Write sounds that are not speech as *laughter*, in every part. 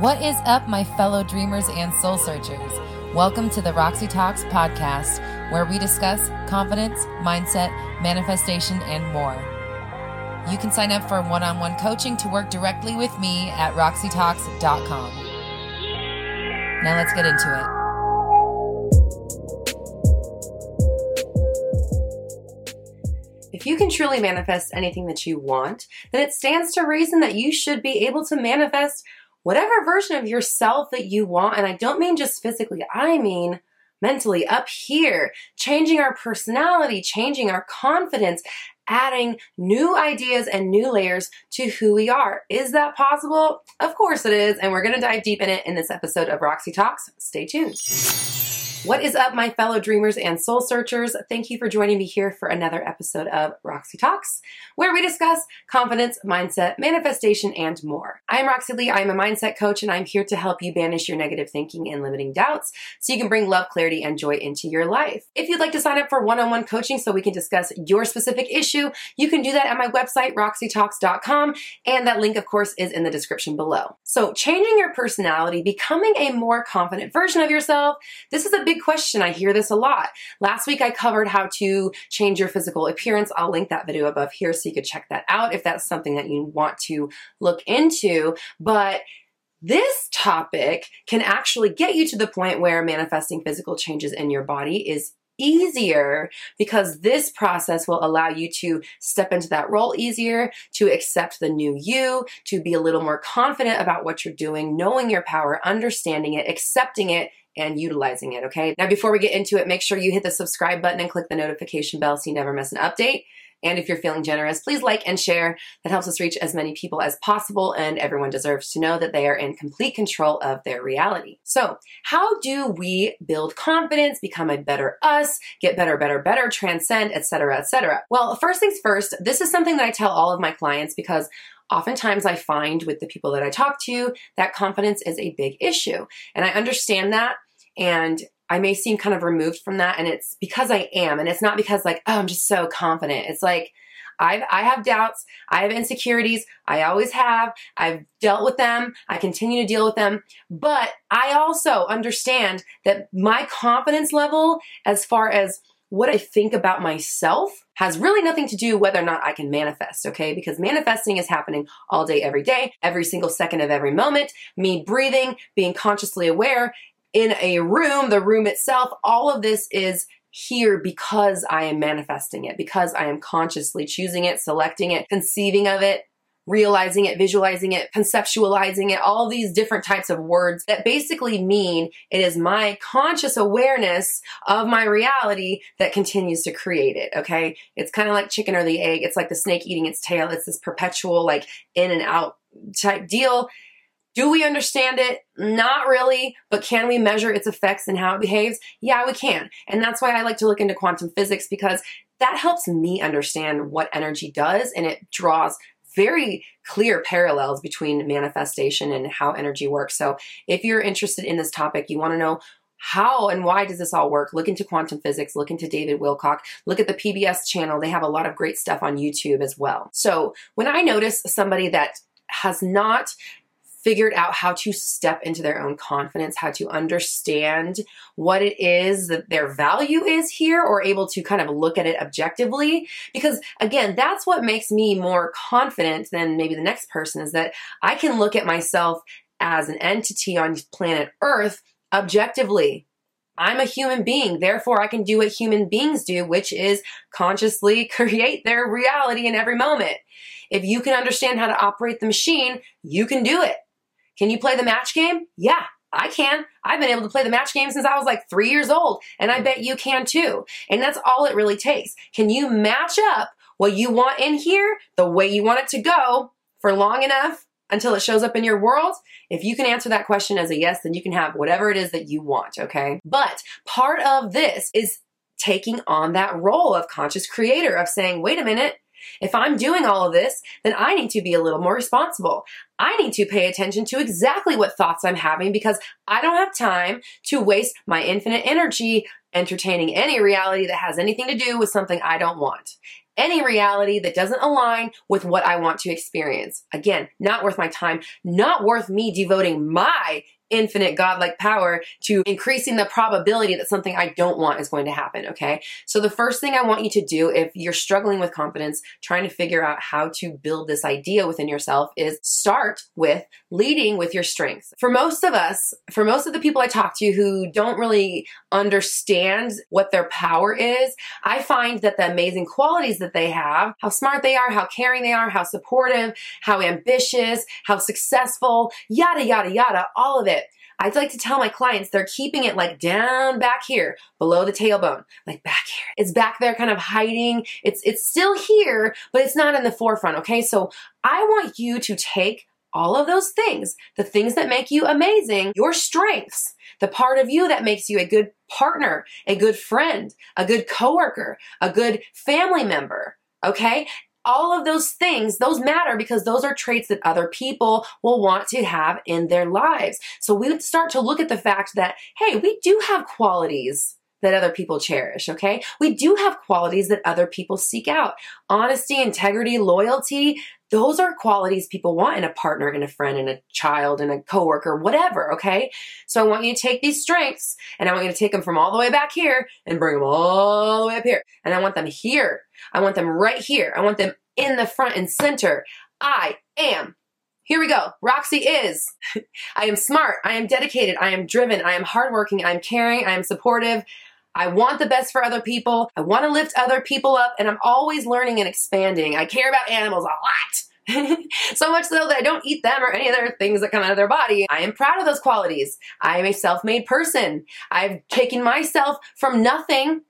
What is up, my fellow dreamers and soul searchers? Welcome to the Roxy Talks podcast, where we discuss confidence, mindset, manifestation, and more. You can sign up for one on one coaching to work directly with me at roxytalks.com. Now let's get into it. If you can truly manifest anything that you want, then it stands to reason that you should be able to manifest whatever version of yourself that you want. And I don't mean just physically, I mean mentally up here, changing our personality, changing our confidence, adding new ideas and new layers to who we are. Is that possible? Of course it is. And we're going to dive deep in it in this episode of Roxy Talks. Stay tuned. What is up, my fellow dreamers and soul searchers? Thank you for joining me here for another episode of Roxy Talks, where we discuss confidence, mindset, manifestation, and more. I'm Roxy Lee. I'm a mindset coach, and I'm here to help you banish your negative thinking and limiting doubts so you can bring love, clarity, and joy into your life. If you'd like to sign up for one on one coaching so we can discuss your specific issue, you can do that at my website, roxytalks.com, and that link, of course, is in the description below. So, changing your personality, becoming a more confident version of yourself, this is a big question. I hear this a lot. Last week I covered how to change your physical appearance. I'll link that video above here so you could check that out if that's something that you want to look into. But this topic can actually get you to the point where manifesting physical changes in your body is easier because this process will allow you to step into that role easier, to accept the new you, to be a little more confident about what you're doing, knowing your power, understanding it, accepting it, and utilizing it, okay? Now, before we get into it, make sure you hit the subscribe button and click the notification bell so you never miss an update. And if you're feeling generous, please like and share. That helps us reach as many people as possible, and everyone deserves to know that they are in complete control of their reality. So, how do we build confidence, become a better us, get better, better, better, transcend, etc., etc.? Well, first things first, this is something that I tell all of my clients because oftentimes I find with the people that I talk to that confidence is a big issue. And I understand that. And I may seem kind of removed from that. And it's because I am. And it's not because, like, oh, I'm just so confident. It's like, I've, I have doubts. I have insecurities. I always have. I've dealt with them. I continue to deal with them. But I also understand that my confidence level, as far as what I think about myself has really nothing to do whether or not I can manifest, okay? Because manifesting is happening all day, every day, every single second of every moment. Me breathing, being consciously aware in a room, the room itself, all of this is here because I am manifesting it, because I am consciously choosing it, selecting it, conceiving of it, realizing it, visualizing it, conceptualizing it, all these different types of words that basically mean it is my conscious awareness of my reality that continues to create it. Okay. It's kind of like chicken or the egg. It's like the snake eating its tail. It's this perpetual, like in and out type deal. Do we understand it? Not really, but can we measure its effects and how it behaves? Yeah, we can. And that's why I like to look into quantum physics because that helps me understand what energy does and it draws very clear parallels between manifestation and how energy works. So if you're interested in this topic, you want to know how and why does this all work? Look into quantum physics, look into David Wilcock, look at the PBS channel. They have a lot of great stuff on YouTube as well. So when I notice somebody that has not figured out how to step into their own confidence, how to understand what it is that their value is here, or able to kind of look at it objectively. Because again, that's what makes me more confident than maybe the next person is that I can look at myself as an entity on planet Earth objectively. I'm a human being, therefore I can do what human beings do, which is consciously *laughs* create their reality in every moment. If you can understand how to operate the machine, you can do it. Can you play the match game? Yeah, I can. I've been able to play the match game since I was like three years old, and I bet you can too. And that's all it really takes. Can you match up what you want in here the way you want it to go for long enough until it shows up in your world? If you can answer that question as a yes, then you can have whatever it is that you want, okay? But part of this is taking on that role of conscious creator, of saying, wait a minute, if I'm doing all of this, then I need to be a little more responsible. I need to pay attention to exactly what thoughts I'm having because I don't have time to waste my infinite energy entertaining any reality that has anything to do with something I don't want. any reality that doesn't align with what I want to experience. Again, not worth my time, not worth me devoting my infinite godlike power to increasing the probability that something I don't want is going to happen, okay? So the first thing I want you to do if you're struggling with confidence, trying to figure out how to build this idea within yourself is start with leading with your strengths. For most of us, for most of the people I talk to who don't really understand what their power is, I find that the amazing qualities that they have, how smart they are, how caring they are, how supportive, how ambitious, how successful, yada, yada, yada, all of it I'd like to tell my clients they're keeping it like down back here, below the tailbone, like back here. It's back there kind of hiding. It's it's still here, but it's not in the forefront, okay? So I want you to take all of those things, the things that make you amazing, your strengths, the part of you that makes you a good partner, a good friend, a good coworker, a good family member, okay? All of those things, those matter because those are traits that other people will want to have in their lives. So we would start to look at the fact that, hey, we do have qualities that other people cherish, okay? We do have qualities that other people seek out. Honesty, integrity, loyalty, those are qualities people want in a partner, in a friend, in a child, in a coworker, whatever, okay? So I want you to take these strengths and I want you to take them from all the way back here and bring them all the way up here. And I want them here. I want them right here. I want them in the front and center. I am here we go. Roxy is. *laughs* I am smart. I am dedicated. I am driven. I am hardworking. I am caring. I am supportive. I want the best for other people. I want to lift other people up, and I'm always learning and expanding. I care about animals a lot. *laughs* so much so that I don't eat them or any other things that come out of their body. I am proud of those qualities. I am a self made person. I've taken myself from nothing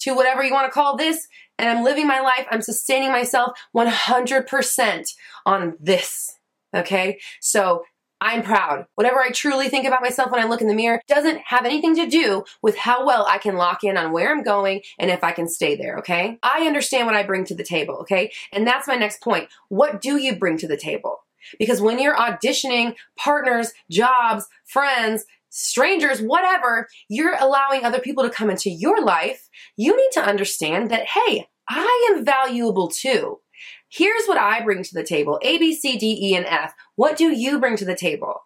to whatever you want to call this, and I'm living my life. I'm sustaining myself 100% on this. Okay? So I'm proud. Whatever I truly think about myself when I look in the mirror doesn't have anything to do with how well I can lock in on where I'm going and if I can stay there, okay? I understand what I bring to the table, okay? And that's my next point. What do you bring to the table? Because when you're auditioning partners, jobs, friends, strangers, whatever, you're allowing other people to come into your life. You need to understand that, hey, I am valuable too. Here's what I bring to the table A, B, C, D, E, and F. What do you bring to the table?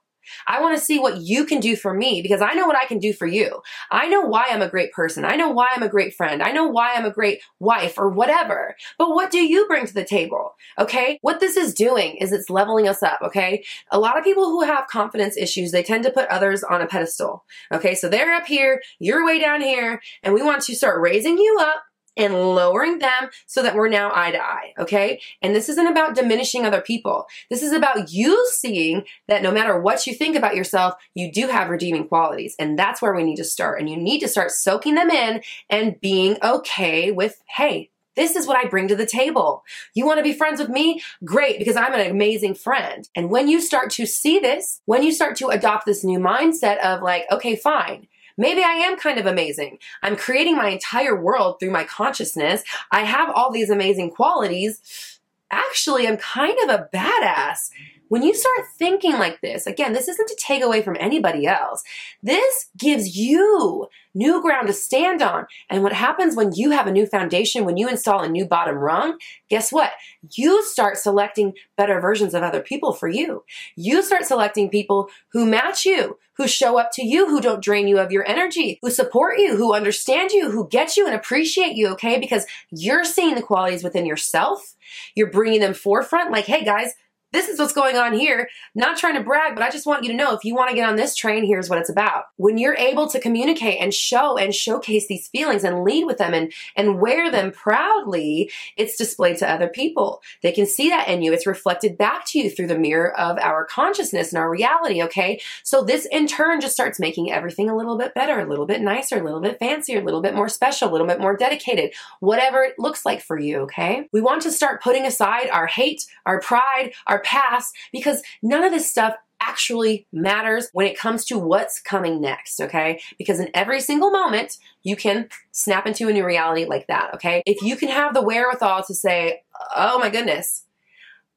I want to see what you can do for me because I know what I can do for you. I know why I'm a great person. I know why I'm a great friend. I know why I'm a great wife or whatever. But what do you bring to the table? Okay? What this is doing is it's leveling us up, okay? A lot of people who have confidence issues, they tend to put others on a pedestal. Okay? So they're up here, you're way down here, and we want to start raising you up and lowering them so that we're now eye to eye, okay? And this isn't about diminishing other people. This is about you seeing that no matter what you think about yourself, you do have redeeming qualities. And that's where we need to start. And you need to start soaking them in and being okay with, hey, this is what I bring to the table. You want to be friends with me? Great, because I'm an amazing friend. And when you start to see this, when you start to adopt this new mindset of like, okay, fine, Maybe I am kind of amazing. I'm creating my entire world through my consciousness. I have all these amazing qualities. Actually, I'm kind of a badass. When you start thinking like this, again, this isn't to take away from anybody else. This gives you new ground to stand on. And what happens when you have a new foundation, when you install a new bottom rung, guess what? You start selecting better versions of other people for you. You start selecting people who match you, who show up to you, who don't drain you of your energy, who support you, who understand you, who get you and appreciate you, okay? Because you're seeing the qualities within yourself. You're bringing them forefront like, hey guys, this is what's going on here. Not trying to brag, but I just want you to know if you want to get on this train, here's what it's about. When you're able to communicate and show and showcase these feelings and lead with them and, and wear them proudly, it's displayed to other people. They can see that in you. It's reflected back to you through the mirror of our consciousness and our reality, okay? So this in turn just starts making everything a little bit better, a little bit nicer, a little bit fancier, a little bit more special, a little bit more dedicated, whatever it looks like for you, okay? We want to start putting aside our hate, our pride, our past because none of this stuff actually matters when it comes to what's coming next, okay? Because in every single moment, you can snap into a new reality like that, okay? If you can have the wherewithal to say, oh my goodness,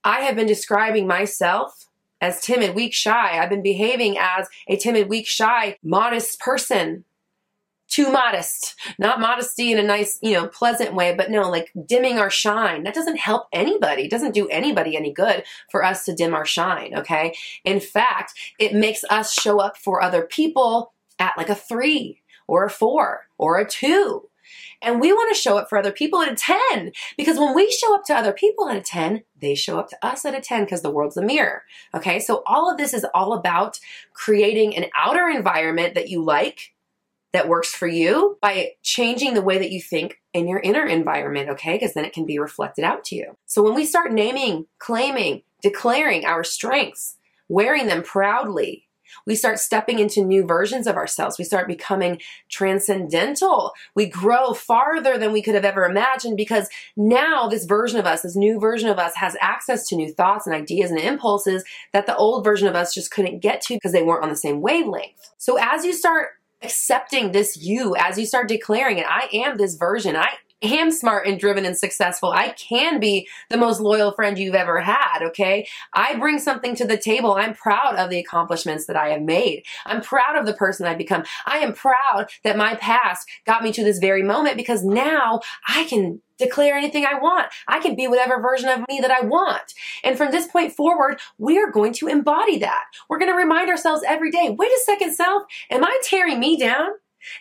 I have been describing myself as timid, weak, shy. I've been behaving as a timid, weak, shy, modest person too modest. Not modesty in a nice, you know, pleasant way, but no, like dimming our shine. That doesn't help anybody. It doesn't do anybody any good for us to dim our shine, okay? In fact, it makes us show up for other people at like a three or a four or a two. And we want to show up for other people at a 10 because when we show up to other people at a 10, they show up to us at a 10 because the world's a mirror. Okay. So all of this is all about creating an outer environment that you like, that works for you by changing the way that you think in your inner environment. Okay. Because then it can be reflected out to you. So when we start naming, claiming, declaring our strengths, wearing them proudly, we start stepping into new versions of ourselves. We start becoming transcendental. We grow farther than we could have ever imagined because now this version of us, this new version of us, has access to new thoughts and ideas and impulses that the old version of us just couldn't get to because they weren't on the same wavelength. So as you start accepting this you, as you start declaring it, I am this version, I am smart and driven and successful. I can be the most loyal friend you've ever had, okay? I bring something to the table. I'm proud of the accomplishments that I have made. I'm proud of the person I've become. I am proud that my past got me to this very moment because now I can declare anything I want. I can be whatever version of me that I want. And from this point forward, we are going to embody that. We're going to remind ourselves every day, wait a second, self, am I tearing me down?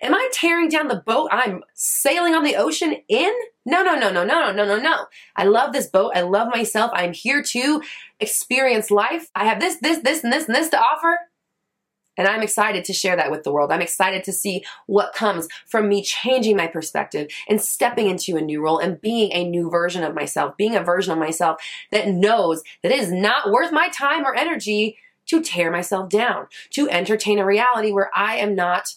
Am I tearing down the boat I'm sailing on the ocean in? No, no, no, no, no, no, no, no. I love this boat. I love myself. I'm here to experience life. I have this, this, this, and this, and this to offer. And I'm excited to share that with the world. I'm excited to see what comes from me changing my perspective and stepping into a new role and being a new version of myself, being a version of myself that knows that it is not worth my time or energy to tear myself down, to entertain a reality where I am not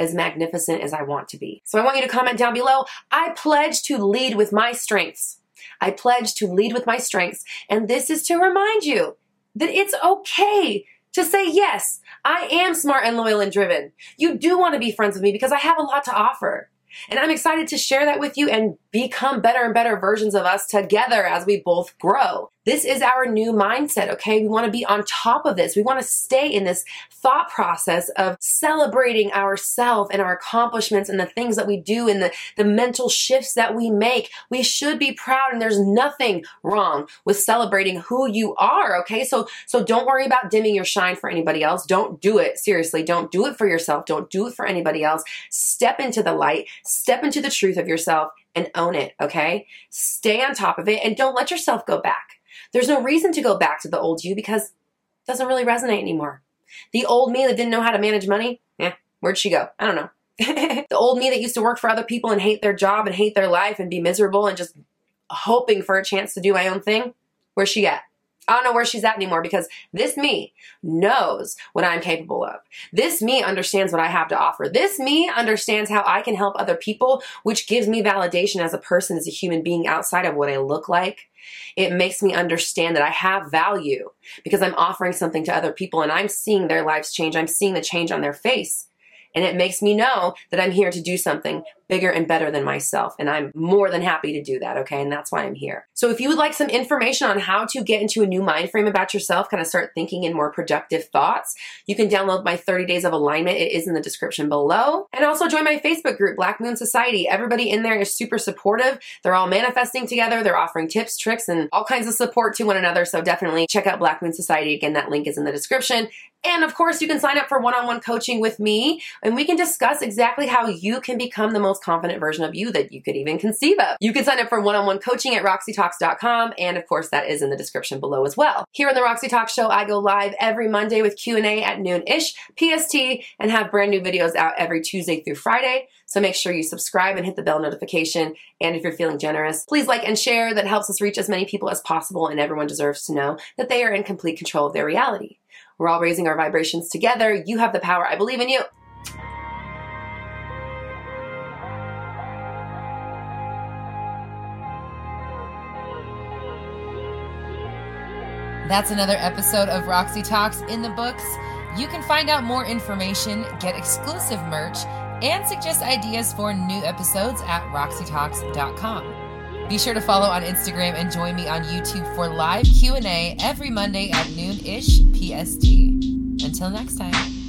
as magnificent as I want to be. So I want you to comment down below. I pledge to lead with my strengths. I pledge to lead with my strengths. And this is to remind you that it's okay to say, yes, I am smart and loyal and driven. You do want to be friends with me because I have a lot to offer. And I'm excited to share that with you and become better and better versions of us together as we both grow. This is our new mindset, okay? We want to be on top of this. We want to stay in this thought process of celebrating ourselves and our accomplishments and the things that we do and the, the mental shifts that we make. We should be proud and there's nothing wrong with celebrating who you are, okay? So so don't worry about dimming your shine for anybody else. Don't do it. Seriously, don't do it for yourself. Don't do it for anybody else. Step into the light, step into the truth of yourself and own it, okay? Stay on top of it and don't let yourself go back. There's no reason to go back to the old you because it doesn't really resonate anymore. The old me that didn't know how to manage money, eh, where'd she go? I don't know. *laughs* the old me that used to work for other people and hate their job and hate their life and be miserable and just hoping for a chance to do my own thing, where's she at? I don't know where she's at anymore because this me knows what I'm capable of. This me understands what I have to offer. This me understands how I can help other people, which gives me validation as a person, as a human being outside of what I look like. It makes me understand that I have value because I'm offering something to other people and I'm seeing their lives change. I'm seeing the change on their face. And it makes me know that I'm here to do something bigger and better than myself. And I'm more than happy to do that, okay? And that's why I'm here. So if you would like some information on how to get into a new mind frame about yourself, kind of start thinking in more productive thoughts, you can download my 30 Days of Alignment. It is in the description below. And also join my Facebook group, Black Moon Society. Everybody in there is super supportive. They're all manifesting together. They're offering tips, tricks, and all kinds of support to one another. So definitely check out Black Moon Society. Again, that link is in the description. And of course, you can sign up for one on one coaching with me, and we can discuss exactly how you can become the most confident version of you that you could even conceive of. You can sign up for one on one coaching at roxytalks.com, and of course, that is in the description below as well. Here on the Roxy Talk Show, I go live every Monday with Q&A at noon ish PST and have brand new videos out every Tuesday through Friday. So make sure you subscribe and hit the bell notification. And if you're feeling generous, please like and share. That helps us reach as many people as possible, and everyone deserves to know that they are in complete control of their reality. We're all raising our vibrations together. You have the power. I believe in you. That's another episode of Roxy Talks in the books. You can find out more information, get exclusive merch, and suggest ideas for new episodes at roxytalks.com. Be sure to follow on Instagram and join me on YouTube for live Q&A every Monday at noon-ish PST. Until next time.